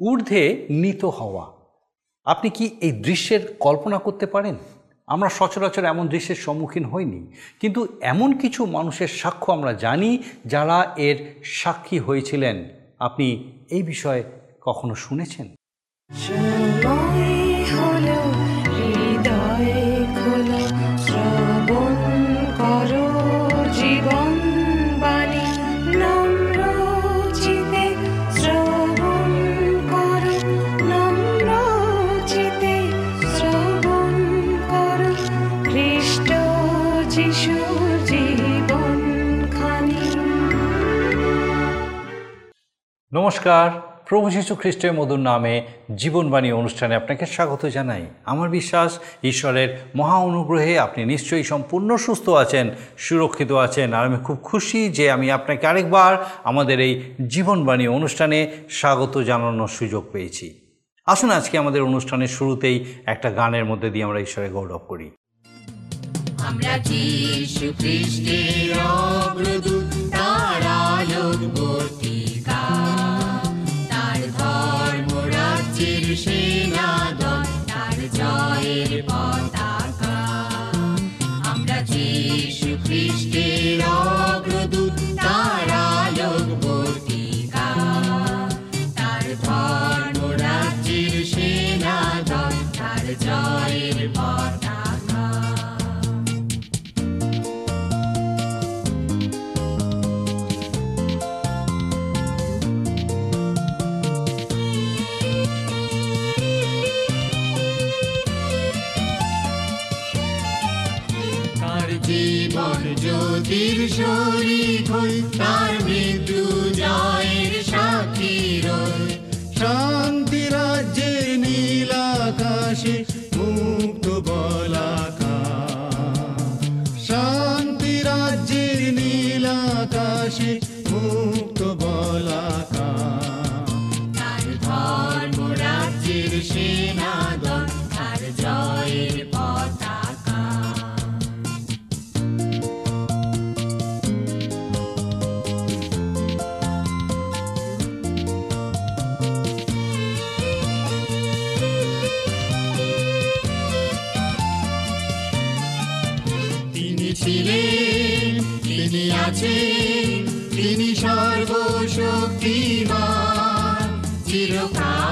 ঊর্ধ্বে নিত হওয়া। আপনি কি এই দৃশ্যের কল্পনা করতে পারেন? আমরা সচরাচর এমন দৃশ্যের সম্মুখীন হইনি। কিন্তু এমন কিছু মানুষের সাক্ষ্য আমরা জানি যারা এর সাক্ষী হয়েছিলেন। আপনি এই বিষয়ে কখনো শুনেছেন? নমস্কার। প্রভু যীশু খ্রিস্টের মধুর নামে জীবনবাণী অনুষ্ঠানে আপনাকে স্বাগত জানাই। আমার বিশ্বাস, ঈশ্বরের মহা অনুগ্রহে আপনি নিশ্চয়ই সম্পূর্ণ সুস্থ আছেন, সুরক্ষিত আছেন, আর আমি খুব খুশি যে আমি আপনাকে আরেকবার আমাদের এই জীবনবাণী অনুষ্ঠানে স্বাগত জানানোর সুযোগ পেয়েছি। আসুন আজকে আমাদের অনুষ্ঠানের শুরুতেই একটা গানের মধ্যে দিয়ে আমরা ঈশ্বরের গৌরব করি। আমরা Party, party. জ্যোতির শরীর হই তার সর্বশক্তিমান চিরকাল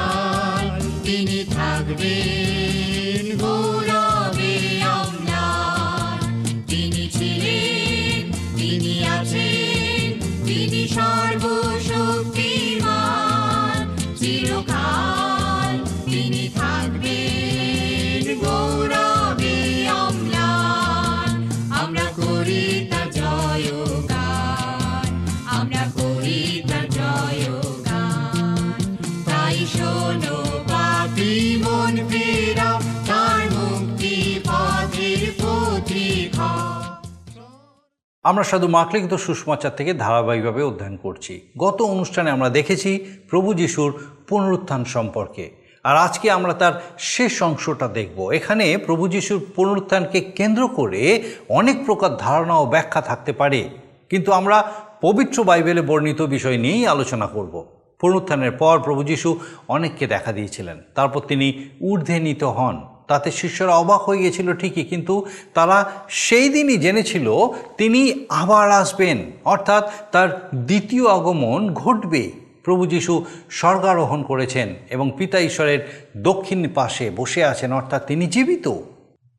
আমরা সাধু মাকলিখিত সুষমাচার থেকে ধারাবাহিকভাবে অধ্যয়ন করছি। গত অনুষ্ঠানে আমরা দেখেছি প্রভু যিশুর পুনরুত্থান সম্পর্কে। আর আজকে আমরা তার শেষ অংশটা দেখব। এখানে প্রভু যিশুর পুনরুত্থানকে কেন্দ্র করে অনেক প্রকার ধারণা ও ব্যাখ্যা থাকতে পারে। কিন্তু আমরা পবিত্র বাইবেলে বর্ণিত বিষয় নিয়েই আলোচনা করব। পুনরুত্থানের পর প্রভু যিশু অনেককে দেখা দিয়েছিলেন। তারপর তিনি ঊর্ধ্বে নিত হন। তাতে শিষ্যরা অবাক হয়ে গিয়েছিল, ঠিকই, কিন্তু তারা সেই দিনই জেনেছিল তিনি আবার আসবেন। অর্থাৎ তার দ্বিতীয় আগমন ঘটবে। প্রভু যীশু স্বর্গারোহণ করেছেন এবং পিতা ঈশ্বরের দক্ষিণ পাশে বসে আছেন, অর্থাৎ তিনি জীবিত।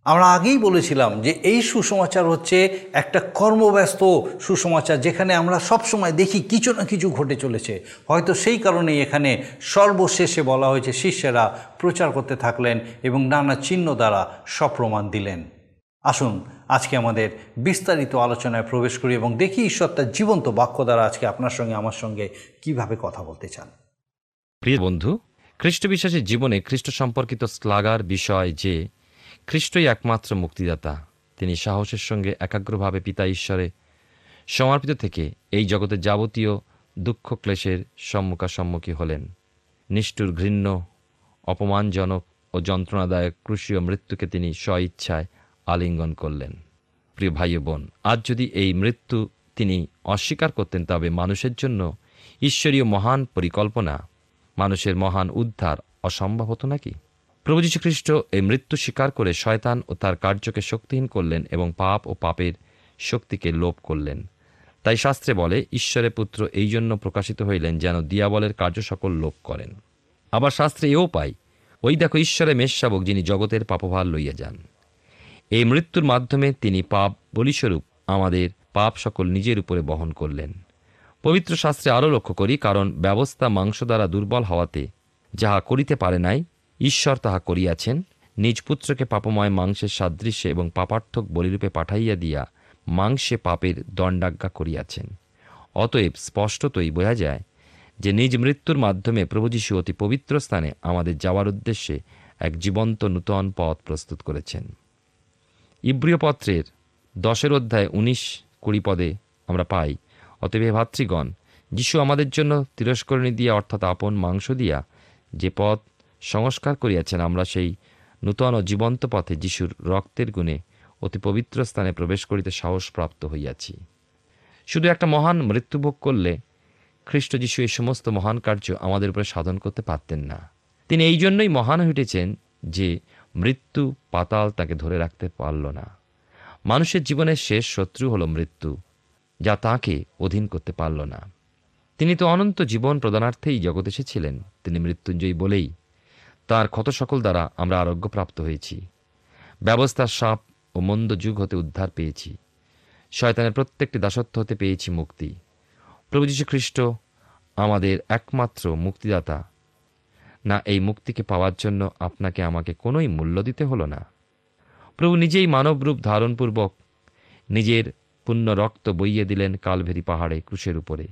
আমরা আগেই বলেছিলাম যে এই সুসমাচার হচ্ছে একটা কর্মব্যস্ত সুসমাচার যেখানে আমরা সব সময় দেখি কিছু না কিছু ঘটে চলেছে। হয়তো সেই কারণেই এখানে সর্বশেষে বলা হয়েছে শিষ্যেরা প্রচার করতে থাকলেন এবং নানা চিহ্ন দ্বারা সপ্রমাণ দিলেন। আসুন, আজকে আমাদের বিস্তারিত আলোচনায় প্রবেশ করি এবং দেখি ঈশ্বর তার জীবন্ত বাক্য দ্বারা আজকে আপনার সঙ্গে, আমার সঙ্গে কীভাবে কথা বলতে চান। প্রিয় বন্ধু খ্রিস্ট বিশ্বাসের জীবনে খ্রিস্ট সম্পর্কিত শ্লাঘার বিষয় যে খ্রিস্টই একমাত্র মুক্তিদাতা। তিনি সাহসের সঙ্গে একাগ্রভাবে পিতা ঈশ্বরে সমর্পিত থেকে এই জগতের যাবতীয় দুঃখ ক্লেশের সম্মুখাসম্মুখী হলেন। নিষ্ঠুর, ঘৃণ্য, অপমানজনক ও যন্ত্রণাদায়ক ক্রুশীয় মৃত্যুকে তিনি স্বইচ্ছায় আলিঙ্গন করলেন। প্রিয় ভাই বোন, আজ যদি এই মৃত্যু তিনি অস্বীকার করতেন, তবে মানুষের জন্য ঈশ্বরীয় মহান পরিকল্পনা, মানুষের মহান উদ্ধার অসম্ভব হতো নাকি? প্রভু যীশু খ্রিস্ট এই মৃত্যু স্বীকার করে শয়তান ও তার কার্যকে শক্তিহীন করলেন এবং পাপ ও পাপের শক্তিকে লোপ করলেন। তাই শাস্ত্রে বলে, ঈশ্বরের পুত্র এই জন্য প্রকাশিত হইলেন যেন দিয়াবলের কার্য সকল লোপ করেন। আবার শাস্ত্রে এও পাই, ওই দেখো ঈশ্বরের মেষশাবক যিনি জগতের পাপভার লইয়া যান। এই মৃত্যুর মাধ্যমে তিনি পাপ বলিস্বরূপ আমাদের পাপ সকল নিজের উপরে বহন করলেন। পবিত্র শাস্ত্রে আরও লক্ষ্য করি, কারণ ব্যবস্থা মাংস দ্বারা দুর্বল হওয়াতে যাহা করিতে পারে নাই ঈশ্বর তাহা করিয়াছেন, নিজ পুত্রকে পাপময় মাংসের সাদৃশ্যে এবং পাপার্থক বলিরূপে পাঠাইয়া দিয়া মাংসে পাপের দণ্ডাজ্ঞা করিয়াছেন। অতএব স্পষ্টতই বোঝা যায় যে নিজ মৃত্যুর মাধ্যমে প্রভু যীশু অতি পবিত্র স্থানে আমাদের যাওয়ার উদ্দেশ্যে এক জীবন্ত নূতন পথ প্রস্তুত করেছেন। ইব্রিয় পত্রের দশের অধ্যায় উনিশ কুড়ি পদে আমরা পাই, অতএব হে ভাতৃগণ, যিশু আমাদের জন্য তিরস্করণী দিয়া অর্থাৎ আপন মাংস দিয়া যে পথ সংস্কার করিয়াছেন, আমরা সেই নূতন ও জীবন্ত পথে যিশুর রক্তের গুণে অতি পবিত্র স্থানে প্রবেশ করিতে সাহস প্রাপ্ত হইয়াছি। শুধু একটা মহান মৃত্যুভোগ করলে খ্রিস্ট যিশু এই সমস্ত মহান কার্য আমাদের উপরে সাধন করতে পারতেন না। তিনি এই জন্যই মহান হইতেছেন যে মৃত্যু পাতাল তাকে ধরে রাখতে পারল না। মানুষের জীবনের শেষ শত্রু হল মৃত্যু, যা তাকে অধীন করতে পারল না। তিনি তো অনন্ত জীবন প্রদানার্থেই জগৎ এসেছিলেন, তিনি মৃত্যুঞ্জয়ী বলেই তার ক্ষত সকল দ্বারা আমরা আরোগ্যপ্রাপ্ত হয়েছি। ব্যবস্থার সাপ ও মন্দ যুগ হতে উদ্ধার পেয়েছি। শয়তানের প্রত্যেকটি দাসত্ব হতে পেয়েছি মুক্তি। প্রভু যীশু খ্রিস্ট আমাদের একমাত্র মুক্তিদাতা। না, এই মুক্তিকে পাওয়ার জন্য আপনাকে আমাকে কোনোই মূল্য দিতে হলো না। প্রভু নিজেই মানব রূপ ধারণপূর্বক নিজের পুণ্য রক্ত বইয়ে দিলেন কালভেরি পাহাড়ে ক্রুশের উপরে।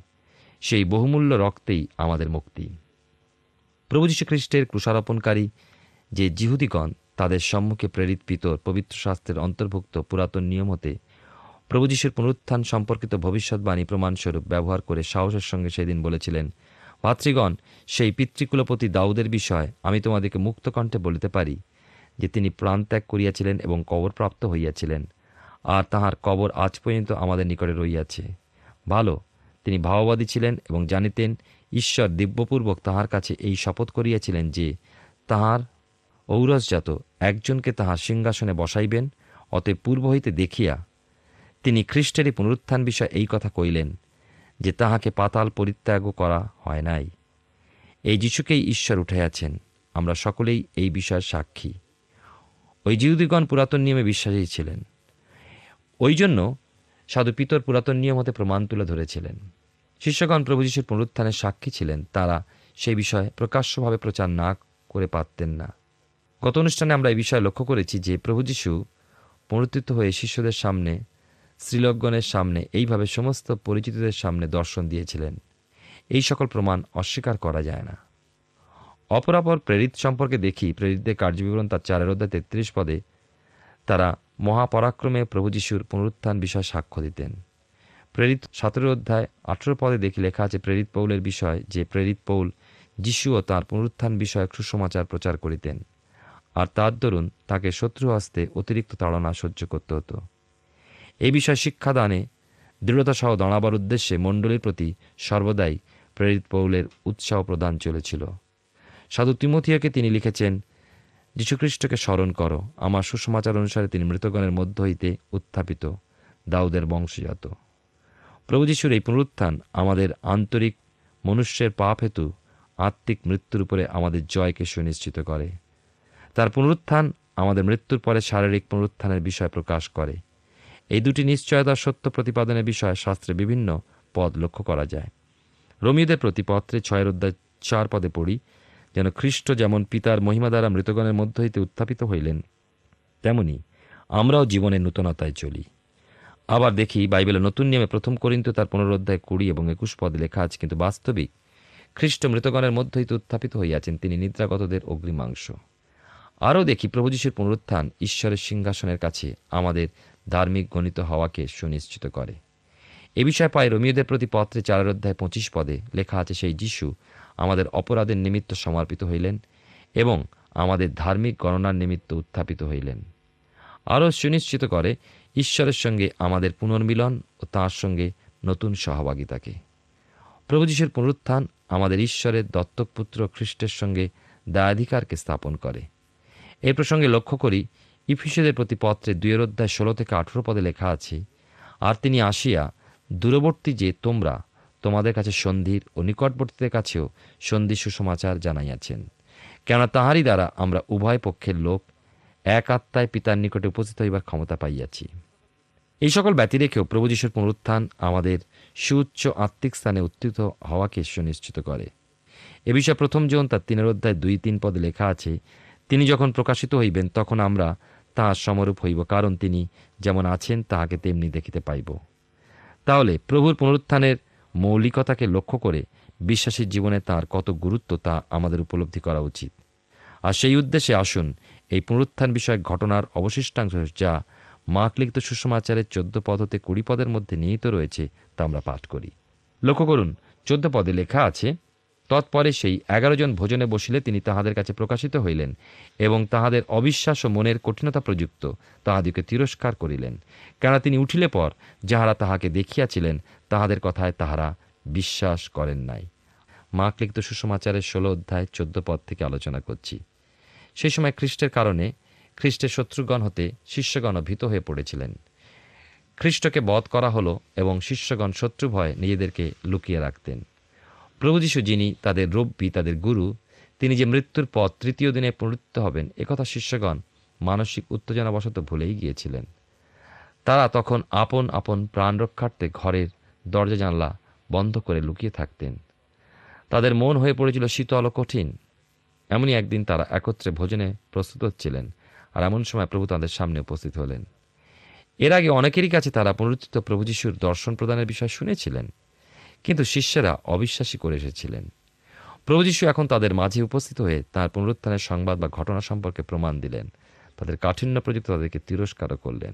সেই বহুমূল্য রক্তেই আমাদের মুক্তি। প্রভু যীশু খ্রিস্টের ক্রুশারোপণকারী যে জিহুদিগণ, তাদের সম্মুখে প্রেরিত পিতর পবিত্র শাস্ত্রের অন্তর্ভুক্ত পুরাতন নিয়মতে প্রভু যীশুর পুনরুত্থান সম্পর্কিত ভবিষ্যৎবাণী প্রমাণস্বরূপ ব্যবহার করে সাহসের সঙ্গে সেদিন বলেছিলেন, ভাতৃগণ, সেই পিতৃকুলপতি দাউদের বিষয় আমি তোমাদেরকে মুক্ত কণ্ঠে বলিতে পারি, যে তিনি প্রাণত্যাগ করিয়াছিলেন এবং কবরপ্রাপ্ত হইয়াছিলেন, আর তাহার কবর আজ পর্যন্ত আমাদের নিকটে রইয়াছে ভালো, তিনি ভাওবাদী ছিলেন এবং জানিতেন ঈশ্বর দিব্যপূর্বক তাহার কাছে এই শপথ করিয়াছিলেন যে, তাহার ঔরসজাত একজনকে তাহার সিংহাসনে বসাইবেন, অতএব পূর্ব হইতে দেখিয়া তিনি খ্রিস্টেরই পুনরুত্থান বিষয়ে এই কথা কইলেন, যে তাহাকে পাতাল পরিত্যাগও করা হয় নাই। এই যিশুকেই ঈশ্বর উঠাইয়াছেন, আমরা সকলেই এই বিষয়ের সাক্ষী। ওই জিহুদিগণ পুরাতন নিয়মে বিশ্বাসী ছিলেন। ওই জন্য সাধু পিতর পুরাতন নিয়ম হতে প্রমাণ তুলে ধরেছিলেন। শিষ্যগণ প্রভু যিশুর পুনরুত্থানের সাক্ষী ছিলেন। তারা সেই বিষয়ে প্রকাশ্যভাবে প্রচার না করে পারতেন না। গত অনুষ্ঠানে আমরা এই বিষয়ে লক্ষ্য করেছি যে প্রভু যিশু পুনরুত্থিত হয়ে শিষ্যদের সামনে শ্রীলজ্ঞনের সামনে এইভাবে সমস্ত পরিচিতদের সামনে দর্শন দিয়েছিলেন। এই সকল প্রমাণ অস্বীকার করা যায় না। অপরাপর প্রেরিত সম্পর্কে দেখি প্রেরিতদের কার্যবিবরণ তার চারের অধ্যায় তেত্রিশ পদে তারা মহাপরাক্রমে প্রভু যিশুর পুনরুত্থান বিষয়ে সাক্ষ্য দিতেন। প্রেরিত সতেরো অধ্যায় আঠেরো পদে দেখি লেখা আছে, প্রেরিত পৌলের বিষয়, যে প্রেরিত পৌল যিশু ও তাঁর পুনরুত্থান বিষয়ক সুসমাচার প্রচার করিতেন। আর তার দরুন তাকে শত্রু হস্তে অতিরিক্ত তাড়না সহ্য করতে হতো। এই বিষয়ে শিক্ষাদানে দৃঢ়তা সহ দাঁড়াবার উদ্দেশ্যে মণ্ডলীর প্রতি সর্বদাই প্রেরিত পৌলের উৎসাহ প্রদান চলেছিল। সাধু তিমথিয়াকে তিনি লিখেছেন, যীশুখ্রিস্টকে স্মরণ করো, আমার সুসমাচার অনুসারে তিনি মৃতগণের মধ্য হইতে উত্থাপিত, দাউদের বংশজাত। প্রভু যিশুর এই পুনরুত্থান আমাদের আন্তরিক মনুষ্যের পাপ হেতু, আত্মিক মৃত্যুর উপরে আমাদের জয়কে সুনিশ্চিত করে। তার পুনরুত্থান আমাদের মৃত্যুর পরে শারীরিক পুনরুত্থানের বিষয় প্রকাশ করে। এই দুটি নিশ্চয়তা সত্য প্রতিপাদনের বিষয়ে শাস্ত্রে বিভিন্ন পদ লক্ষ্য করা যায়। রোমিওদের প্রতি পত্রে ছয়ের অধ্যায় চার পদে পড়ি, যেন খ্রিস্ট যেমন পিতার মহিমা দ্বারা মৃতগণের মধ্য হইতে উত্থাপিত হইলেন, তেমনি আমরাও জীবনের নূতনতায় চলি। আবার দেখি বাইবেলের নতুন নিয়মে প্রথম করিন্ত তার পুনরোধ্যায় কুড়ি এবং একুশ পদে লেখা আছে, কিন্তু বাস্তবিক খ্রিস্ট মৃতগণের মধ্যেই তো উত্থাপিত হইয়াছেন তিনি নিদ্রাগতদের অগ্রিমাংশ। আরও দেখি প্রভু যিশুর পুনরুত্থান ঈশ্বরের সিংহাসনের কাছে আমাদের ধার্মিক গণিত হওয়াকে সুনিশ্চিত করে। এ বিষয়ে পাই রোমিওদের প্রতি পত্রে চারের অধ্যায় পঁচিশ পদে লেখা আছে, সেই যিশু আমাদের অপরাধের নিমিত্ত সমর্পিত হইলেন এবং আমাদের ধার্মিক গণনার নিমিত্ত উত্থাপিত হইলেন। আরও সুনিশ্চিত করে ঈশ্বরের সঙ্গে আমাদের পুনর্মিলন ও তাঁর সঙ্গে নতুন সহভাগিতাকে। প্রভু যিশুর পুনরুত্থান আমাদের ঈশ্বরের দত্তক পুত্র খ্রিস্টের সঙ্গে দায়াধিকারকে স্থাপন করে। এই প্রসঙ্গে লক্ষ্য করি, ইফিসেদের প্রতি পত্রে দুয়ের অধ্যায় ষোলো থেকে আঠেরো পদে লেখা আছে, আর তিনি আসিয়া দূরবর্তী যে তোমরা তোমাদের কাছে সন্ধির ও নিকটবর্তীদের কাছেও সন্ধি সুসমাচার জানাইয়াছেন। কেননা তাহারই দ্বারা আমরা উভয় পক্ষের লোক এক আত্মায় পিতার নিকটে উপস্থিত হইবার ক্ষমতা পাইয়াছি। এই সকল ব্যতি রেখেও প্রভু যিশুর পুনরুত্থান আমাদের সুউচ্চ আত্মিক স্থানে উত্থিত হওয়াকে সুনিশ্চিত করে। এ বিষয়ে প্রথম জন তার তিনের অধ্যায় দুই তিন পদে লেখা আছে, তিনি যখন প্রকাশিত হইবেন, তখন আমরা তাহার সমরূপ হইব, কারণ তিনি যেমন আছেন, তাহাকে তেমনি দেখিতে পাইব। তাহলে প্রভুর পুনরুত্থানের মৌলিকতাকে লক্ষ্য করে বিশ্বাসীর জীবনে তার কত গুরুত্ব তা আমাদের উপলব্ধি করা উচিত। আর সেই উদ্দেশ্যে আসুন, এই পুনরুত্থান বিষয়ক ঘটনার অবশিষ্টাংশ যা মার্ক লিখিত সুষমাচারের চোদ্দ পদ হতে কুড়ি পদের মধ্যে নিহিত রয়েছে, তা আমরা পাঠ করি। লক্ষ্য করুন, চোদ্দ পদে লেখা আছে, তৎপরে সেই এগারো জন ভোজনে বসিলে তিনি তাহাদের কাছে প্রকাশিত হইলেন এবং তাহাদের অবিশ্বাস ও মনের কঠিনতা প্রযুক্ত তাহাদিকে তিরস্কার করিলেন। কেননা তিনি উঠিলে পর যাহারা তাহাকে দেখিয়াছিলেন, তাহাদের কথায় তাহারা বিশ্বাস করেন নাই। মার্ক লিখিত সুষমাচারের ষোলো অধ্যায় চোদ্দ পদ থেকে আলোচনা করছি। সেই সময় খ্রিস্টের কারণে খ্রিস্টের শত্রুগণ হতে শিষ্যগণ ভীত হয়ে পড়েছিলেন। খ্রিস্টকে বধ করা হলো এবং শিষ্যগণ শত্রু ভয়ে নিজেদেরকে লুকিয়ে রাখতেন। প্রভু যীশু যিনি তাদের রব্বী, তাদের গুরু, তিনি যে মৃত্যুর পর তৃতীয় দিনে পুনরুত্থিত হবেন একথা শিষ্যগণ মানসিক উত্তেজনাবশত ভুলেই গিয়েছিলেন। তারা তখন আপন আপন প্রাণ রক্ষার্থে ঘরের দরজা জানলা বন্ধ করে লুকিয়ে থাকতেন। তাদের মন হয়ে পড়েছিল শীতল কঠিন। এমনই একদিন তারা একত্রে ভোজনে প্রস্তুত হচ্ছিলেন। আর এমন সময় প্রভু তাদের সামনে উপস্থিত হলেন। এর আগে অনেকেরই কাছে তারা পুনরুত্থিত প্রভু যিশুর দর্শন প্রদানের বিষয় শুনেছিলেন, কিন্তু শিষ্যরা অবিশ্বাসী করে এসেছিলেন। প্রভু যিশু এখন তাদের মাঝে উপস্থিত হয়ে তার পুনরুত্থানের সংবাদ বা ঘটনা সম্পর্কে প্রমাণ দিলেন। তাদের কাঠিন্য প্রযুক্ত তাদেরকে তিরস্কারও করলেন।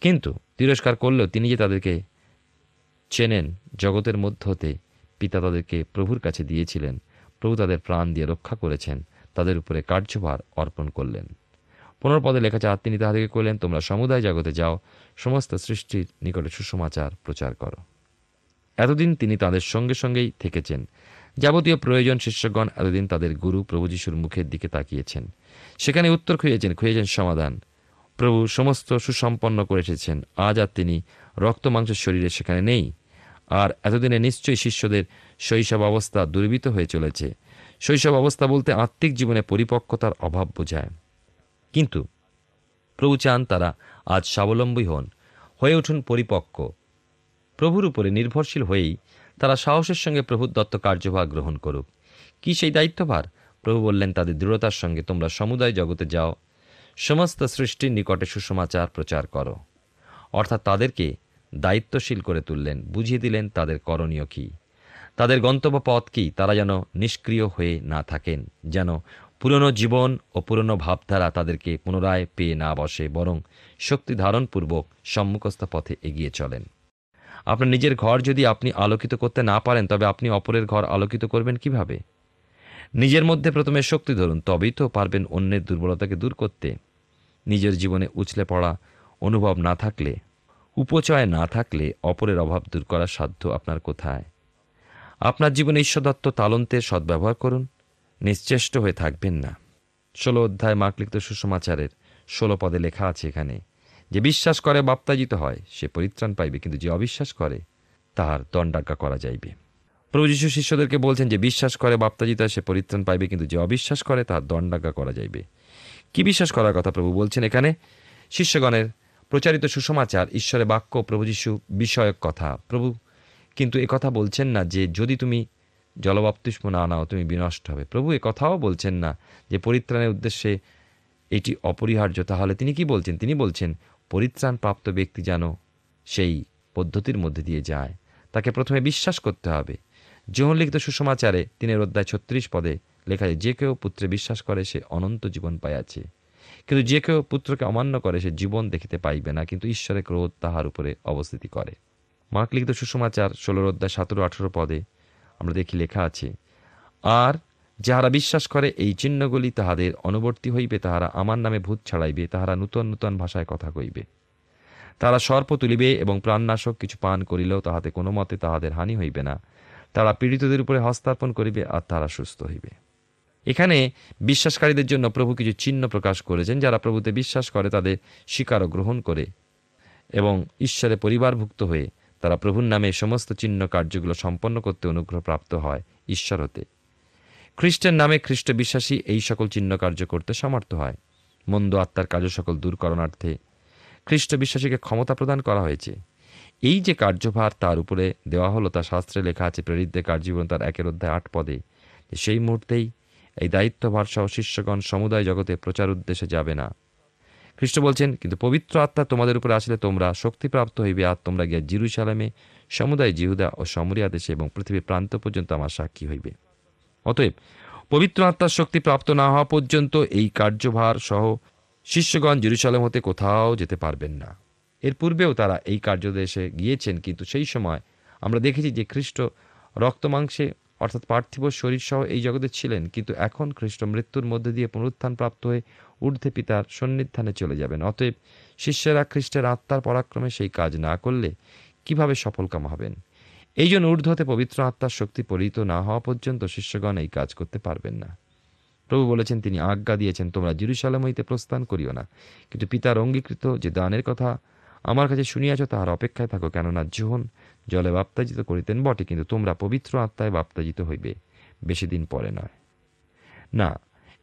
কিন্তু তিরস্কার করলেও তিনি যে তাদেরকে চেনেন, জগতের মধ্য হতে পিতা তাদেরকে প্রভুর কাছে দিয়েছিলেন, প্রভু তাদের প্রাণ দিয়ে রক্ষা করেছেন, তাদের উপরে কার্যভার অর্পণ করলেন। পনেরো পদে লেখা আর তিনি তাহাদেরকে কইলেন তোমরা সমুদায় জগতে যাও, সমস্ত সৃষ্টির নিকটে সুসমাচার প্রচার করো। এতদিন তিনি তাদের সঙ্গে সঙ্গেই থেকেছেন। যাবতীয় প্রয়োজন শিষ্যগণ এতদিন তাদের গুরু প্রভু যিশুর মুখের দিকে তাকিয়েছেন। সেখানে উত্তর খুঁজেছেন খুঁজেছেন সমাধান। প্রভু সমস্ত সুসম্পন্ন করে এসেছেন। আজ আর তিনি রক্ত মাংসের শরীরে সেখানে নেই। আর এতদিনে নিশ্চয়ই শিষ্যদের শৈশব অবস্থা দুর্বৃত হয়ে চলেছে। শৈশব অবস্থা বলতে আত্মিক জীবনে পরিপক্কতার অভাব বোঝায়। কিন্তু প্রভু চান তারা আজ স্বাবলম্বী হন, হয়ে উঠুন পরিপক্ক। প্রভুর উপরে নির্ভরশীল হয়েই তারা সাহসের সঙ্গে প্রভুর দত্ত কার্যভার গ্রহণ করুক। কি সেই দায়িত্বভার? প্রভু বললেন, তাদের দৃঢ়তার সঙ্গে তোমরা সমুদায় জগতে যাও, সমস্ত সৃষ্টির নিকটে সুসমাচার প্রচার করো। অর্থাৎ তাদেরকে দায়িত্বশীল করে তুললেন, বুঝিয়ে দিলেন তাদের করণীয় কী। তাদের গন্তব্য পথ কি? তারা যেন নিষ্ক্রিয় হয়ে না থাকেন, যেন পুরনো জীবন ও পুরনো ভাবধারা তাদেরকে পুনরায় পেয়ে না বসে, বরং শক্তি ধারণপূর্বক সম্মুখস্থ পথে এগিয়ে চলেন। আপনার নিজের ঘর যদি আপনি আলোকিত করতে না পারেন, তবে আপনি অপরের ঘর আলোকিত করবেন কীভাবে? নিজের মধ্যে প্রথমে শক্তি ধরুন, তবেই তো পারবেন অন্যের দুর্বলতাকে দূর করতে। নিজের জীবনে উছলে পড়া অনুভব না থাকলে, উপচয় না থাকলে অপরের অভাব দূর করার সাধ্য আপনার কোথায়? আপনার জীবনে ঈশ্বরদত্ত তালন্তের সদ্ব্যবহার করুন। নিশ্চেষ্ট হয়ে থাকবেন না। ষোলো অধ্যায় মাকলিপ্ত সুসমাচারের ষোলো পদে লেখা আছে এখানে, যে বিশ্বাস করে বাপ্তাজিত হয়, সে পরিত্রাণ পাইবে, কিন্তু যে অবিশ্বাস করে, তাহার দণ্ডাজ্ঞা করা যাইবে। প্রভু যীশু শিষ্যদেরকে বলছেন যে, বিশ্বাস করে বাপ্তাজিত হয়, সে পরিত্রাণ পাইবে, কিন্তু যে অবিশ্বাস করে, তাহার দণ্ডাজ্ঞা করা যাইবে। কি বিশ্বাস করার কথা প্রভু বলছেন এখানে? শিষ্যগণের প্রচারিত সুসমাচার ঈশ্বরের বাক্য প্রভু যীশু বিষয়ক কথা। প্রভু কিন্তু কথা বলছেন না যে, যদি তুমি জলবাপ্তিস্ম না নাও, তুমি বিনষ্ট হবে। প্রভু এ কথাও বলছেন না যে পরিত্রাণের উদ্দেশ্যে এটি অপরিহার্য। তাহলে তিনি কি বলছেন? তিনি বলছেন পরিত্রাণ প্রাপ্ত ব্যক্তি যেন সেই পদ্ধতির মধ্যে দিয়ে যায়, তাকে প্রথমে বিশ্বাস করতে হবে। যোহন লিখিত সুসমাচারে তিনের অধ্যায় ছত্রিশ পদে লেখা যায় যে কেউ পুত্রে বিশ্বাস করে, সে অনন্ত জীবন পাইয়াছে। কিন্তু যে কেউ পুত্রকে অমান্য করে, সে জীবন দেখিতে পাইবে না, কিন্তু ঈশ্বরের ক্রোধ তাহার উপরে অবস্থিতি করে। মার্ক লিখিত সুসমাচার ষোলোর অধ্যায় সতেরো আঠেরো পদে আমরা দেখি লেখা আছে, আর যাহারা বিশ্বাস করে এই চিহ্নগুলি তাহাদের অনুবর্তী হইবে, তাহারা আমার নামে ভূত ছাড়াইবে, তাহারা নূতন নূতন ভাষায় কথা কইবে। তারা সর্প তুলিবে এবং প্রাণনাশক কিছু পান করিলেও তাহাতে কোনো মতে তাহাদের হানি হইবে না। তারা পীড়িতদের উপরে হস্তার্পণ করিবে আর তারা সুস্থ হইবে। এখানে বিশ্বাসকারীদের জন্য প্রভু কিছু চিহ্ন প্রকাশ করেছেন, যারা প্রভুতে বিশ্বাস করে, তাদের স্বীকার ও গ্রহণ করে এবং ঈশ্বরে পরিবারভুক্ত হয়ে তারা প্রভুর নামে সমস্ত চিহ্ন কার্যগুলো সম্পন্ন করতে অনুগ্রহ প্রাপ্ত হয় ঈশ্বর হতে। খ্রিস্টের নামে খ্রিস্ট বিশ্বাসী এই সকল চিহ্ন কার্য করতে সমর্থ হয়। মন্দ আত্মার কার্য সকল দূর করণার্থে খ্রিস্ট বিশ্বাসীকে ক্ষমতা প্রদান করা হয়েছে। এই যে কার্যভার তার উপরে দেওয়া হলো তা শাস্ত্রে লেখা আছে প্রেরিতদের কার্যজীবন তার একের অধ্যায় আট পদে। সেই মুহূর্তেই এই দায়িত্বভার সহ শিষ্যগণ সমুদায় জগতে প্রচার উদ্দেশ্যে যাবে না। খ্রিস্ট বলছেন, কিন্তু পবিত্র আত্মা তোমাদের উপরে আসলে তোমরা শক্তিপ্রাপ্ত হইবে আর তোমরা গিয়া জিরুসালামে, সমুদায় জিহুদা ও সমরিয়া দেশে এবং পৃথিবীর প্রান্ত পর্যন্ত আমার সাক্ষী হইবে। অতএব, পবিত্র আত্মার শক্তি প্রাপ্ত না হওয়া পর্যন্ত এই কার্যভার সহ শিষ্যগণ জেরুসালেম হতে কোথাও যেতে পারবেন না। এর পূর্বেও তারা এই কার্যদেশে গিয়েছেন, কিন্তু সেই সময় আমরা দেখেছি যে খ্রিস্ট রক্তমাংসে অর্থাৎ পার্থিব শরীর সহ এই জগতে ছিলেন, কিন্তু এখন খ্রিস্ট মৃত্যুর মধ্যে দিয়ে পুনরুত্থান প্রাপ্ত হয়ে ঊর্ধ্বে পিতার সন্নিধানে চলে যাবেন। অতএব শিষ্যেরা খ্রিস্টের আত্মার পরাক্রমে সেই কাজ না করলে কীভাবে সফলকাম হবেন? এই জন্য ঊর্ধ্বতে পবিত্র আত্মার শক্তি পরিহিত না হওয়া পর্যন্ত শিষ্যগণ এই কাজ করতে পারবেন না। প্রভু বলেছেন, তিনি আজ্ঞা দিয়েছেন, তোমরা জিরুসালাম হইতে প্রস্থান করিও না। কিন্তু পিতার অঙ্গীকৃত যে দানের কথা আমার কাছে শুনিয়াছ, তাহার অপেক্ষায় থাকো, কেননা যোহন জলে বাপ্তাজিত করিতেন বটে, কিন্তু তোমরা পবিত্র আত্মায় বাপ্তাজিত হইবে, বেশি দিন পরে নয়। না,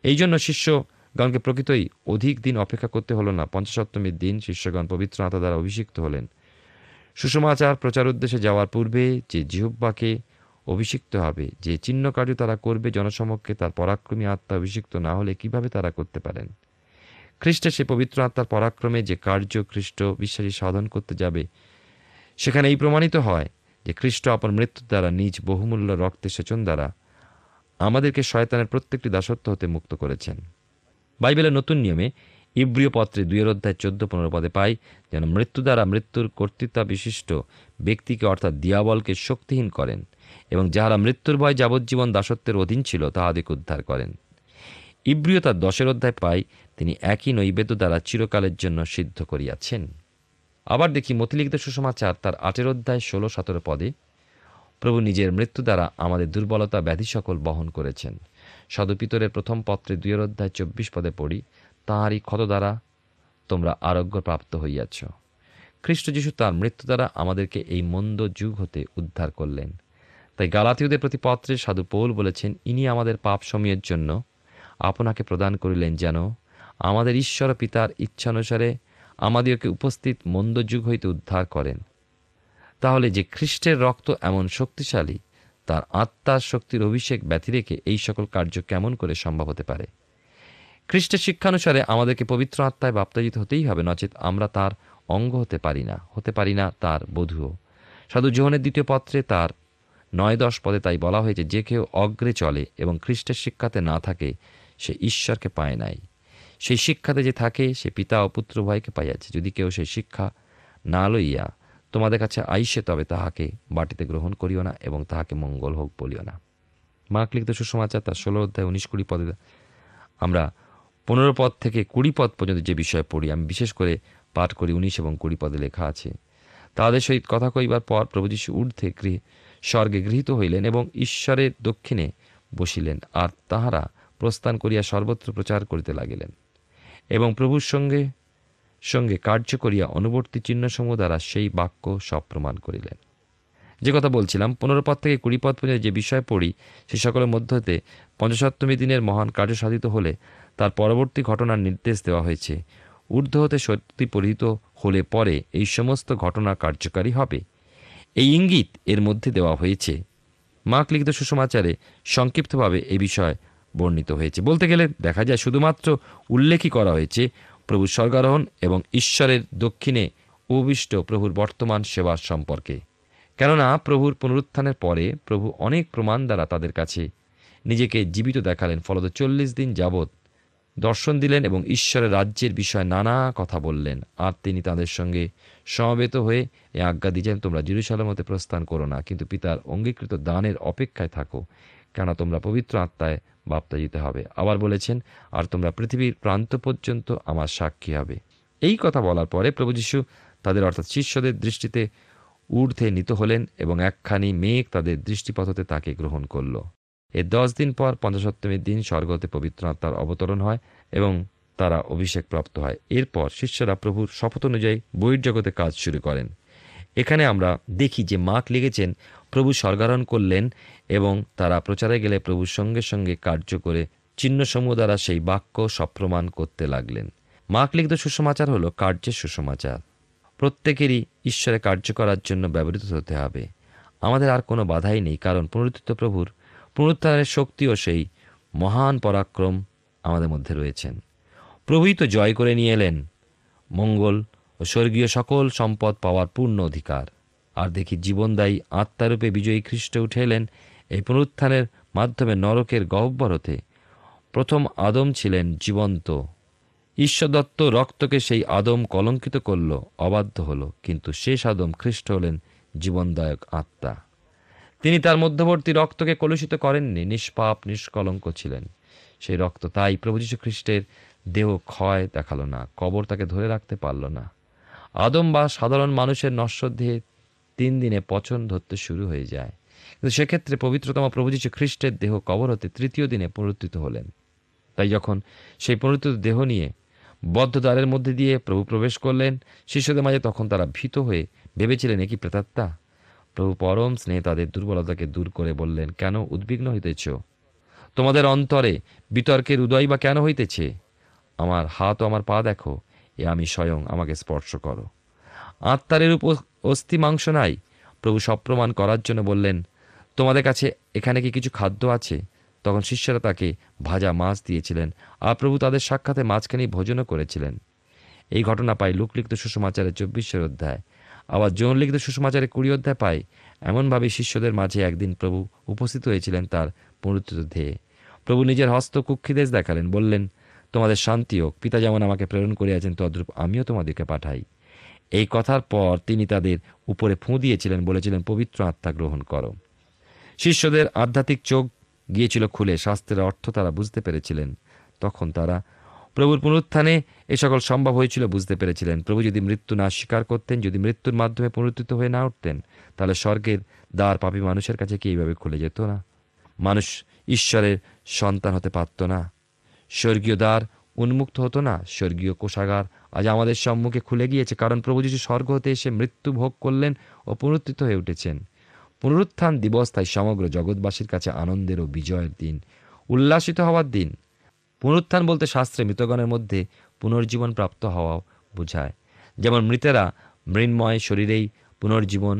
এই জন্য শিষ্যগণকে প্রকৃতই অধিক দিন অপেক্ষা করতে হলো না। পঞ্চাশত্তমীর দিন শিষ্যগণ পবিত্র আত্মা দ্বারা অভিষিক্ত হলেন। সুষমাচার প্রচার উদ্দেশ্যে যাওয়ার পূর্বে যে জিহব্বাকে অভিষিক্ত হবে, যে চিহ্ন কার্য তারা করবে জনসমক্ষে, তার পরাক্রমী আত্মা অভিষিক্ত না হলে কীভাবে তারা করতে পারেন? খ্রিস্টের সে পবিত্র আত্মার পরাক্রমে যে কার্য খ্রিস্ট বিশ্বাসী সাধন করতে যাবে সেখানে এই প্রমাণিত হয় যে খ্রিস্ট আপন মৃত্যুর দ্বারা নিজ বহুমূল্য রক্তে সেচন দ্বারা আমাদেরকে শয়তানের প্রত্যেকটি দাসত্ব হতে মুক্ত করেছেন। বাইবেলের নতুন নিয়মে ইব্রিয় পত্রে দুইয়ের অধ্যায় চোদ্দ পনেরো পদে পাই যেন মৃত্যু দ্বারা মৃত্যুর কর্তৃত্ব বিশিষ্ট ব্যক্তিকে অর্থাৎ দিয়াবলকে শক্তিহীন করেন এবং যাহারা মৃত্যুর ভয় যাবজ্জীবন দাসত্বের অধীন ছিল তাহাদিকে উদ্ধার করেন। ইব্রিয় তার দশের অধ্যায় পাই তিনি একই নৈবেদ্য দ্বারা চিরকালের জন্য সিদ্ধ করিয়াছেন। আবার দেখি মতিলিখিত সুসমাচার তার আটের অধ্যায় ষোলো সতেরো পদে, প্রভু নিজের মৃত্যু দ্বারা আমাদের দুর্বলতা ব্যাধি সকল বহন করেছেন। সদপিতরের প্রথম পত্রে দুইয়ের অধ্যায় চব্বিশ পদে পড়ি, তাহারই ক্ষত দ্বারা তোমরা আরোগ্য প্রাপ্ত হইয়াছ। খ্রিস্ট যিশু তার মৃত্যু দ্বারা আমাদেরকে এই মন্দ যুগ হতে উদ্ধার করলেন। তাই গালাতীয়দের প্রতি পত্রে সাধু পৌল বলেছেন, ইনি আমাদের পাপ সময়ের জন্য আপনাকে প্রদান করিলেন যেন আমাদের ঈশ্বর পিতার ইচ্ছানুসারে আমাদেরকে উপস্থিত মন্দ যুগ হইতে উদ্ধার করেন। তাহলে যে খ্রিস্টের রক্ত এমন শক্তিশালী, তার আত্মার শক্তির অভিষেক ব্যতি রেখে এই সকল কার্য কেমন করে সম্ভব হতে পারে? খ্রিস্টের শিক্ষানুসারে আমাদেরকে পবিত্র আত্মায় বাপ্তাজিত হতেই হবে, নচেত আমরা তার অঙ্গ হতে পারি না, হতে পারি না তার বধূও। সাধু জোহনের দ্বিতীয় পত্রে তার নয় দশ পদে তাই বলা হয়েছে, যে কেউ অগ্রে চলে এবং খ্রিস্টের শিক্ষাতে না থাকে, সে ঈশ্বরকে পায় নাই। সেই শিক্ষাতে যে থাকে, সে পিতা ও পুত্র ভয়কে পাইয়াছে। যদি কেউ সেই শিক্ষা না লইয়া তোমাদের কাছে আইসে, তবে তাহাকে বাটিতে গ্রহণ করিও না এবং তাহাকে মঙ্গল হোক বলিও না। মার্ক লিখিত সুসমাচার, তার ষোলো অধ্যায়, উনিশ কুড়ি পদে আমরা পনেরো পদ থেকে কুড়ি পদ পর্যন্ত যে বিষয় পড়ি, আমি বিশেষ করে পাঠ করি উনিশ এবং কুড়ি পদে লেখা আছে তাহাদের সহিত কথা কইবার পর প্রভু ঊর্ধ্বে গৃহ স্বর্গে গৃহীত হইলেন এবং ঈশ্বরের দক্ষিণে বসিলেন। আর তাহারা প্রস্থান করিয়া সর্বত্র প্রচার করিতে লাগিলেন। এবং প্রভুর সঙ্গে সঙ্গে কার্য করিয়া অনুবর্তী চিহ্নসমূহ দ্বারা সেই বাক্য সব প্রমাণ করিলেন। যে কথা বলছিলাম, পনেরো পদ থেকে কুড়ি পদ পর্যন্ত যে বিষয় পড়ি, সে সকলের মধ্য হতে পঞ্চসপ্তমী দিনের মহান কার্য সাধিত হলে তার পরবর্তী ঘটনার নির্দেশ দেওয়া হয়েছে। ঊর্ধ্ব হতে সত্যি পরিহিত হলে পরে এই সমস্ত ঘটনা কার্যকারী হবে। এই ইঙ্গিত এর মধ্যে দেওয়া হয়েছে। মার্ক লিখিত সুসমাচারে সংক্ষিপ্তভাবে এ বিষয় বর্ণিত হয়েছে। বলতে গেলে দেখা যায় শুধুমাত্র উল্লেখই করা হয়েছে প্রভুর স্বর্গারোহণ এবং ঈশ্বরের দক্ষিণে উপবিষ্ট প্রভুর বর্তমান সেবার সম্পর্কে। কেননা প্রভুর পুনরুত্থানের পরে প্রভু অনেক প্রমাণ দ্বারা তাদের কাছে নিজেকে জীবিত দেখালেন। ফলত চল্লিশ দিন যাবৎ দর্শন দিলেন এবং ঈশ্বরের রাজ্যের বিষয়ে নানা কথা বললেন। আর তিনি তাদের সঙ্গে সমবেত হয়ে এ আজ্ঞা দিয়েছেন তোমরা জিরুসালাম হতে প্রস্থান করো না, কিন্তু পিতার অঙ্গীকৃত দানের অপেক্ষায় থাকো। কেন তোমরা পবিত্র আত্মায় বাপ্তাজিত হবে। আবার বলেছেন, আর তোমরা পৃথিবীর প্রান্ত পর্যন্ত আমার সাক্ষী হবে। এই কথা বলার পরে প্রভু যীশু তাদের অর্থাৎ শিষ্যদের দৃষ্টিতে ঊর্ধ্বে নিত হলেন এবং একখানি মেঘ তাদের দৃষ্টিপথতে তাকে গ্রহণ করল। এর দশ দিন পর পঞ্চাশত্তমীর দিন স্বর্গতে পবিত্র আত্মার অবতরণ হয় এবং তারা অভিষেক প্রাপ্ত হয়। এরপর শিষ্যরা প্রভুর শপথ অনুযায়ী বহির্জগতে কাজ শুরু করেন। এখানে আমরা দেখি যে মাক লিখেছেন প্রভু স্বর্গারোহণ করলেন এবং তারা প্রচারে গেলে প্রভুর সঙ্গে সঙ্গে কার্য করে চিহ্নসমূহ দ্বারা সেই বাক্য সপ্রমাণ করতে লাগলেন। মাক লিখিত সুসমাচার হলো কার্যের সুসমাচার। প্রত্যেকেরই ঈশ্বরে কার্য করার জন্য ব্যবহৃত হতে হবে। আমাদের আর কোনো বাধাই নেই, কারণ পুনরুত্থিত প্রভুর পুনরুত্থানের শক্তিও সেই মহান পরাক্রম আমাদের মধ্যে রয়েছেন। প্রভুই তো জয় করে নিয়ে এলেন। মঙ্গল ও স্বর্গীয় সকল সম্পদ পাওয়ার পূর্ণ অধিকার। আর দেখি জীবনদায়ী আত্মারূপে বিজয়ী খ্রিস্ট উঠে এলেন এই পুনরুত্থানের মাধ্যমে নরকের গহ্বর হতে প্রথম আদম ছিলেন জীবন্ত। ঈশ্বরদত্ত রক্তকে সেই আদম কলঙ্কিত করল, অবাধ্য হলো, কিন্তু শেষ আদম খ্রিস্ট হলেন জীবনদায়ক আত্মা। তিনি তার মধ্যবর্তী রক্তকে কলুষিত করেননি, নিষ্পাপ, নিষ্কলঙ্ক ছিলেন। সেই রক্ত তাই প্রভু যীশু খ্রিস্টের দেহ ক্ষয় দেখাল না, কবর তাকে ধরে রাখতে পারল না। আদম বা সাধারণ মানুষের নশ্বর দেহে তিন দিনে পচন ধরতে শুরু হয়ে যায়। কিন্তু সেক্ষেত্রে পবিত্রতম প্রভু যীশু খ্রিস্টের দেহ কবর হতে তৃতীয় দিনে পুনরুত্থিত হলেন। তাই যখন সেই পুনরুত্থিত দেহ নিয়ে বদ্ধ দ্বারের মধ্যে দিয়ে প্রভু প্রবেশ করলেন, শিষ্যদের মাঝে তখন তারা ভীত হয়ে ভেবেছিলেন একই প্রেতাত্মা? প্রভু পরম স্নেহে তাদের দুর্বলতাকে দূর করে বললেন, কেন উদ্বিগ্ন হইতেছ? তোমাদের অন্তরে বিতর্কের উদয় বা কেন হইতেছে? আমার হাত ও আমার পা দেখো, এ আমি স্বয়ং আমাকে স্পর্শ করো। আত্মারের উপর অস্থি মাংস নাই। প্রভু সপ্রমাণ করার জন্য বললেন, তোমাদের কাছে এখানে কি কিছু খাদ্য আছে? তখন শিষ্যরা তাকে ভাজা মাছ দিয়েছিলেন, আর প্রভু তাদের সাক্ষাতে মাঝখানেই ভোজনও করেছিলেন। এই ঘটনা পাই লোকলিখিত সুষমাচারের চব্বিশের অধ্যায়। আবার যৌন লিখিত সুষমাচারের কুড়ি অধ্যায় পাই এমনভাবে শিষ্যদের মাঝে একদিন প্রভু উপস্থিত হয়েছিলেন তার পুনরুত্থিত ধ্যেয়ে প্রভু নিজের হস্ত কুক্ষিদেশ দেখালেন, বললেন, তোমাদের শান্তি হোক, পিতা যেমন আমাকে প্রেরণ করিয়াছেন, তদ্রূপ আমিও তোমাদেরকে পাঠাই। এই কথার পর তিনি তাদের উপরে ফুঁ দিয়েছিলেন, বলেছিলেন, পবিত্র আত্মা গ্রহণ করো। শিষ্যদের আধ্যাত্মিক চোখ গিয়েছিল খুলে, শাস্ত্রের অর্থ তারা বুঝতে পেরেছিলেন। তখন তারা, প্রভুর পুনরুত্থানে এ সকল সম্ভব হয়েছিল বুঝতে পেরেছিলেন। প্রভু যদি মৃত্যু না স্বীকার করতেন, যদি মৃত্যুর মাধ্যমে পুনরুত্থিত হয়ে না উঠতেন, তাহলে স্বর্গের দ্বার পাপী মানুষের কাছে কি এইভাবে খুলে যেত না? মানুষ ঈশ্বরের সন্তান হতে পারত না। স্বর্গীয় দ্বার উন্মুক্ত হতো না। স্বর্গীয় কোষাগার আজ আমাদের সম্মুখে খুলে গিয়েছে, কারণ প্রভু যিশু স্বর্গ হতে এসে মৃত্যু ভোগ করলেন ও পুনরুত্থিত হয়ে উঠেছেন। পুনরুত্থান দিবস তাই সমগ্র জগৎবাসীর কাছে আনন্দের ও বিজয়ের দিন, উল্লাসিত হওয়ার দিন। পুনরুত্থান বলতে শাস্ত্রে মৃতগণের মধ্যে পুনর্জীবন প্রাপ্ত হওয়া বোঝায়। যেমন মৃতেরা মৃন্ময় শরীরেই পুনর্জীবন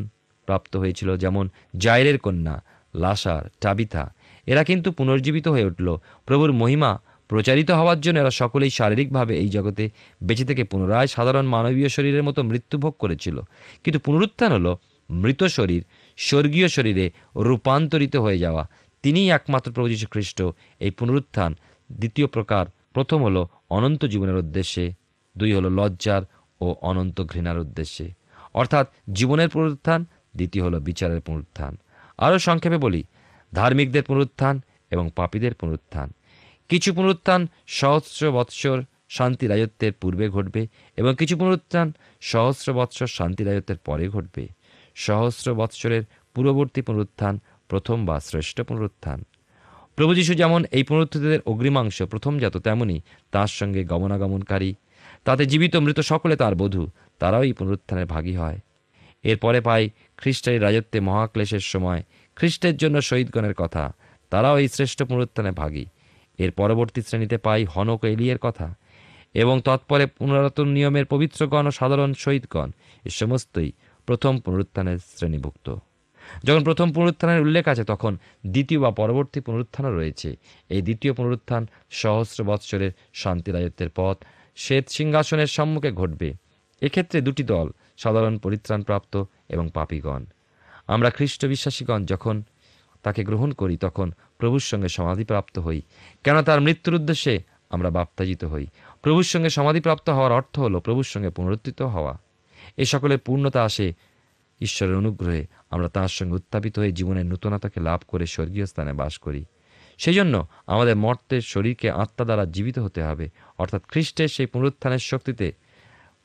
প্রাপ্ত হয়েছিল, যেমন জায়রের কন্যা লাসার টাবিথা এরা কিন্তু পুনর্জীবিত হয়ে উঠল। প্রভুর মহিমা প্রচারিত হওয়ার জন্য এরা সকলেই শারীরিকভাবে এই জগতে বেঁচে থেকে পুনরায় সাধারণ মানবীয় শরীরের মতো মৃত্যুভোগ করেছিল। কিন্তু পুনরুত্থান হলো মৃত শরীর, স্বর্গীয় শরীরে রূপান্তরিত হয়ে যাওয়া। তিনিই একমাত্র প্রভু খ্রিস্ট এই পুনরুত্থান দ্বিতীয় প্রকার। প্রথম হলো অনন্ত জীবনের উদ্দেশ্যে, দুই হলো লজ্জার ও অনন্ত ঘৃণার উদ্দেশ্যে। অর্থাৎ জীবনের পুনরুত্থান, দ্বিতীয় হলো বিচারের পুনরুত্থান। আরও সংক্ষেপে বলি, ধার্মিকদের পুনরুত্থান এবং পাপীদের পুনরুত্থান। কিছু পুনরুত্থান সহস্র বৎসর শান্তি রাজত্বের পূর্বে ঘটবে এবং কিছু পুনরুত্থান সহস্র বৎসর শান্তি রাজত্বের পরে ঘটবে। সহস্র বৎসরের পূর্ববর্তী পুনরুত্থান প্রথম বা শ্রেষ্ঠ পুনরুত্থান। প্রভু যীশু যেমন এই পুনরুত্থিতদের অগ্রিমাংশ প্রথম প্রথমজাত তেমনি তার সঙ্গে গমনাগমনকারী, তাতে জীবিত মৃত সকলে তার বধূ, তারাও এই পুনরুত্থানের ভাগী হয়। এরপরে পাই খ্রিস্টের রাজত্বে মহাক্লেশের সময়, খ্রিস্টের জন্য শহীদগণের কথা, তারাও এই শ্রেষ্ঠ পুনরুত্থানে ভাগী। এর পরবর্তী শ্রেণীতে পাই হনক এলিয়ের কথা এবং তৎপরে পুনরাতন নিয়মের পবিত্রগণ ও সাধারণ শহীদগণ এ সমস্তই প্রথম পুনরুত্থানের শ্রেণীভুক্ত। যখন প্রথম পুনরুত্থানের উল্লেখ আছে, তখন দ্বিতীয় বা পরবর্তী পুনরুত্থানও রয়েছে। এই দ্বিতীয় পুনরুত্থান সহস্র বৎসরের শান্তি রাজত্বের পথ। শ্বেত সিংহাসনের সম্মুখে ঘটবে। এক্ষেত্রে দুটি দল, সাধারণ পরিত্রাণপ্রাপ্ত এবং পাপীগণ। আমরা খ্রিস্ট বিশ্বাসীগণ যখন তাকে গ্রহণ করি, তখন প্রভুর সঙ্গে সমাধিপ্রাপ্ত হই। কেন তার মৃত্যুর উদ্দেশ্যে আমরা বাপ্তাজিত হই? প্রভুর সঙ্গে সমাধিপ্রাপ্ত হওয়ার অর্থ হলো প্রভুর সঙ্গে পুনরুত্থিত হওয়া। এ সকলের পূর্ণতা আসে ঈশ্বরের অনুগ্রহে। আমরা তাঁর সঙ্গে উত্থাপিত হয়ে জীবনের নূতনতাকে লাভ করে স্বর্গীয় স্থানে বাস করি। সেই জন্য আমাদের মর্তের শরীরকে আত্মা দ্বারা জীবিত হতে হবে। অর্থাৎ খ্রিস্টের সেই পুনরুত্থানের শক্তিতে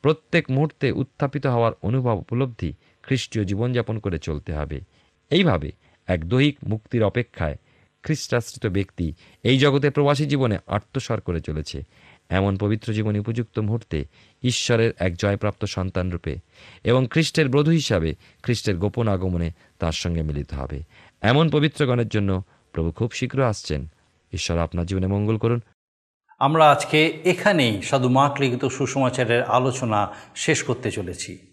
প্রত্যেক মুহূর্তে উত্থাপিত হওয়ার অনুভব উপলব্ধি খ্রিস্টীয় জীবনযাপন করে চলতে হবে। এইভাবে এক দৈহিক মুক্তির অপেক্ষায় খ্রিস্টাশ্রিত ব্যক্তি এই জগতে প্রবাসী জীবনে আত্মস্বর করে চলেছে। এমন পবিত্র জীবনে উপযুক্ত মুহূর্তে ঈশ্বরের এক জয়প্রাপ্ত সন্তান রূপে এবং খ্রিস্টের বধূ হিসাবে খ্রিস্টের গোপন আগমনে তার সঙ্গে মিলিত হবে। এমন পবিত্রগণের জন্য প্রভু খুব শীঘ্র আসছেন। ঈশ্বর আপনার জীবনে মঙ্গল করুন। আমরা আজকে এখানেই সাধু মার্ক লিখিত সুসমাচারের আলোচনা শেষ করতে চলেছি।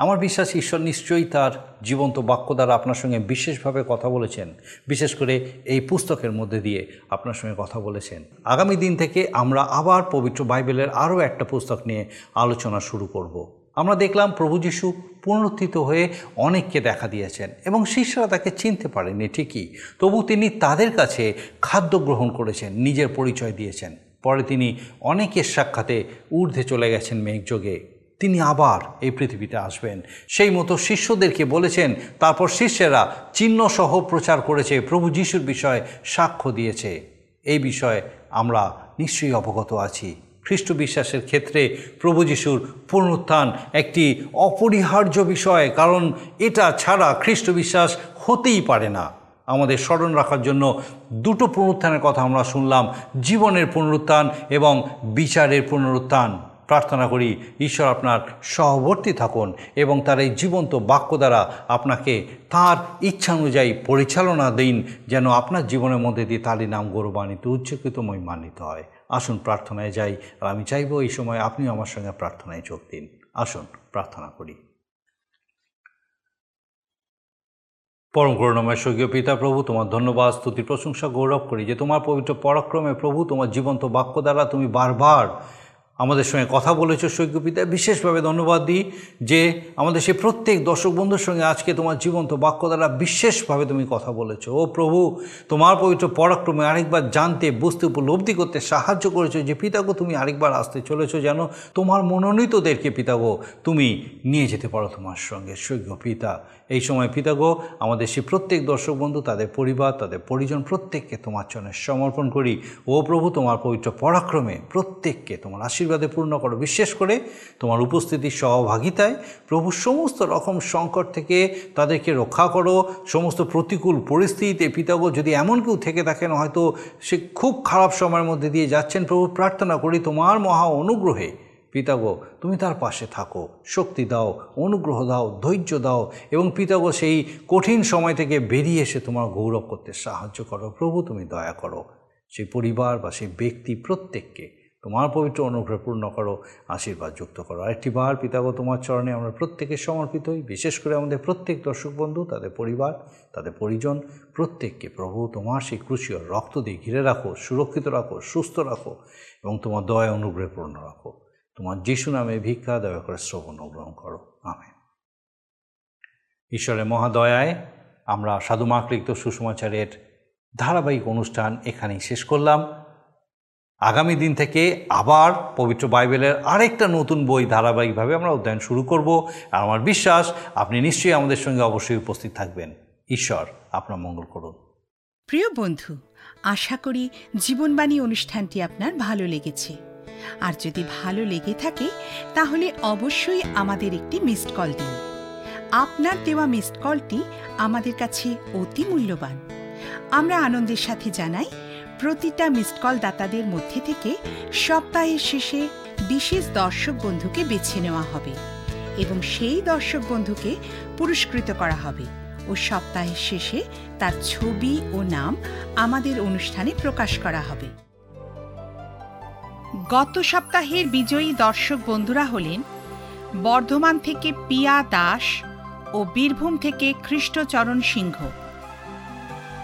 আমার বিশ্বাস ঈশ্বর নিশ্চয়ই তার জীবন্ত বাক্য দ্বারা আপনার সঙ্গে বিশেষভাবে কথা বলেছেন। বিশেষ করে এই পুস্তকের মধ্যে দিয়ে আপনার সঙ্গে কথা বলেছেন। আগামী দিন থেকে আমরা আবার পবিত্র বাইবেলের আরও একটা পুস্তক নিয়ে আলোচনা শুরু করব। আমরা দেখলাম প্রভু যিশু পুনরুত্থিত হয়ে অনেককে দেখা দিয়েছেন এবং শিষ্যরা তাকে চিনতে পারেনি ঠিকই। তবু তিনি তাদের কাছে খাদ্য গ্রহণ করেছেন, নিজের পরিচয় দিয়েছেন। পরে তিনি অনেকের সাক্ষাতে ঊর্ধ্বে চলে গেছেন মেঘযোগে। তিনি আবার এই পৃথিবীতে আসবেন। সেই মতো শিষ্যদেরকে বলেছেন, তারপর শিষ্যেরা চিহ্নসহ প্রচার করেছে, প্রভু যিশুর বিষয়ে সাক্ষ্য দিয়েছে। এই বিষয়ে আমরা নিশ্চয়ই অবগত আছি। খ্রিস্ট বিশ্বাসের ক্ষেত্রে প্রভু যিশুর পুনরুত্থান একটি অপরিহার্য বিষয়, কারণ এটা ছাড়া খ্রিস্ট বিশ্বাস হতেই পারে না। আমাদের স্মরণ রাখার জন্য দুটো পুনরুত্থানের কথা আমরা শুনলাম, জীবনের পুনরুত্থান এবং বিচারের পুনরুত্থান। প্রার্থনা করি, ঈশ্বর আপনার সহবর্তী থাকুন এবং তার এই জীবন্ত বাক্য দ্বারা আপনাকে তার ইচ্ছা অনুযায়ী পরিচালনা দিন, যেন আপনার জীবনের মধ্যে দিয়ে তারই নাম গৌরবান্বিত, উচ্চকৃত, মহিমান্বিত হয়। আসুন প্রার্থনায় যাই, আর আমি চাইব এই সময় আপনিও আমার সঙ্গে প্রার্থনায় যোগ দিন। আসুন, প্রার্থনা করি। পরম করুণাময় স্বর্গীয় পিতা প্রভু, তোমার ধন্যবাদ, স্তুতি, প্রশংসা, গৌরব করি যে তোমার পবিত্র পরাক্রমে প্রভু, তোমার জীবন্ত বাক্য দ্বারা তুমি বারবার আমাদের সঙ্গে কথা বলেছ স্বর্গীয় পিতা বিশেষভাবে ধন্যবাদ দিই যে আমাদের সেই প্রত্যেক দর্শক বন্ধুর সঙ্গে আজকে তোমার জীবন্ত বাক্য দ্বারা বিশেষভাবে তুমি কথা বলেছ। ও প্রভু, তোমার পবিত্র পরাক্রমে আরেকবার জানতে, বুঝতে, উপলব্ধি করতে সাহায্য করেছ যে পিতাগো, তুমি আরেকবার আসতে চলেছো যেন তোমার মনোনীতদেরকে পিতাগো, তুমি নিয়ে যেতে পারো তোমার সঙ্গে স্বর্গীয় পিতা এই সময় পিতাগো, আমাদের সেই প্রত্যেক দর্শক বন্ধু, তাদের পরিবার, তাদের পরিজন প্রত্যেককে তোমার চরণে সমর্পণ করি। ও প্রভু, তোমার পবিত্র পরাক্রমে প্রত্যেককে তোমার আশীর্বাদে পূর্ণ করো। বিশেষ করে তোমার উপস্থিতির সহভাগিতায় প্রভু সমস্ত রকম সংকট থেকে তাদেরকে রক্ষা করো। সমস্ত প্রতিকূল পরিস্থিতিতে পিতাগো, যদি এমন কেউ থেকে থাকেন, হয়তো সে খুব খারাপ সময়ের মধ্যে দিয়ে যাচ্ছেন। প্রভু, প্রার্থনা করি তোমার মহা অনুগ্রহে পিতাগো, তুমি তার পাশে থাকো। শক্তি দাও, অনুগ্রহ দাও, ধৈর্য দাও এবং পিতাগো, সেই কঠিন সময় থেকে বেরিয়ে এসে তোমার গৌরব করতে সাহায্য করো। প্রভু, তুমি দয়া করো। সেই পরিবার বা সেই ব্যক্তি প্রত্যেককে তোমার পবিত্র অনুগ্রহ পূর্ণ করো, আশীর্বাদ যুক্ত করো। আরেকটি বার পিতাগো, তোমার চরণে আমরা প্রত্যেকে সমর্পিত হই, বিশেষ করে আমাদের প্রত্যেক দর্শক বন্ধু, তাদের পরিবার, তাদের পরিজন, প্রত্যেককে প্রভু তোমার সেই ক্রুশীয় রক্ত দিয়ে ঘিরে রাখো, সুরক্ষিত রাখো, সুস্থ রাখো এবং তোমার দয়া অনুগ্রহে পূর্ণ রাখো। তোমার যিশু নামে ভিক্ষা, দয়া করে শ্রবণ গ্রহণ করো। আমেন। ঈশ্বরের মহাদয়ায় আমরা সাধু মাক লিখিত সুষমাচারের ধারাবাহিক অনুষ্ঠান এখানেই শেষ করলাম। আগামী দিন থেকে আবার পবিত্র বাইবেলের আরেকটা নতুন বই ধারাবাহিকভাবে আমরা অধ্যয়ন শুরু করব। আর আমার বিশ্বাস, আপনি নিশ্চয়ই আমাদের সঙ্গে অবশ্যই উপস্থিত থাকবেন। ঈশ্বর আপনার মঙ্গল করুন। প্রিয় বন্ধু, আশা করি জীবনবাণী অনুষ্ঠানটি আপনার ভালো লেগেছে। আর যদি ভালো লেগে থাকে, তাহলে অবশ্যই আমাদের একটি মিসড কল দিন। আপনার দেওয়া মিসড কলটি আমাদের কাছে অতি মূল্যবান। আমরা আনন্দের সাথে জানাই প্রতিটা মিসড কল দাতাদের মধ্যে থেকে সপ্তাহের শেষে বিশেষ দর্শক বন্ধুকে বেছে নেওয়া হবে এবং সেই দর্শক বন্ধুকে পুরস্কৃত করা হবে ও সপ্তাহের শেষে তার ছবি ও নাম আমাদের অনুষ্ঠানে প্রকাশ করা হবে। গত সপ্তাহের বিজয়ী দর্শক বন্ধুরা হলেন বর্ধমান থেকে পিয়া দাস ও বীরভূম থেকে খ্রিস্টচরণ সিংহ।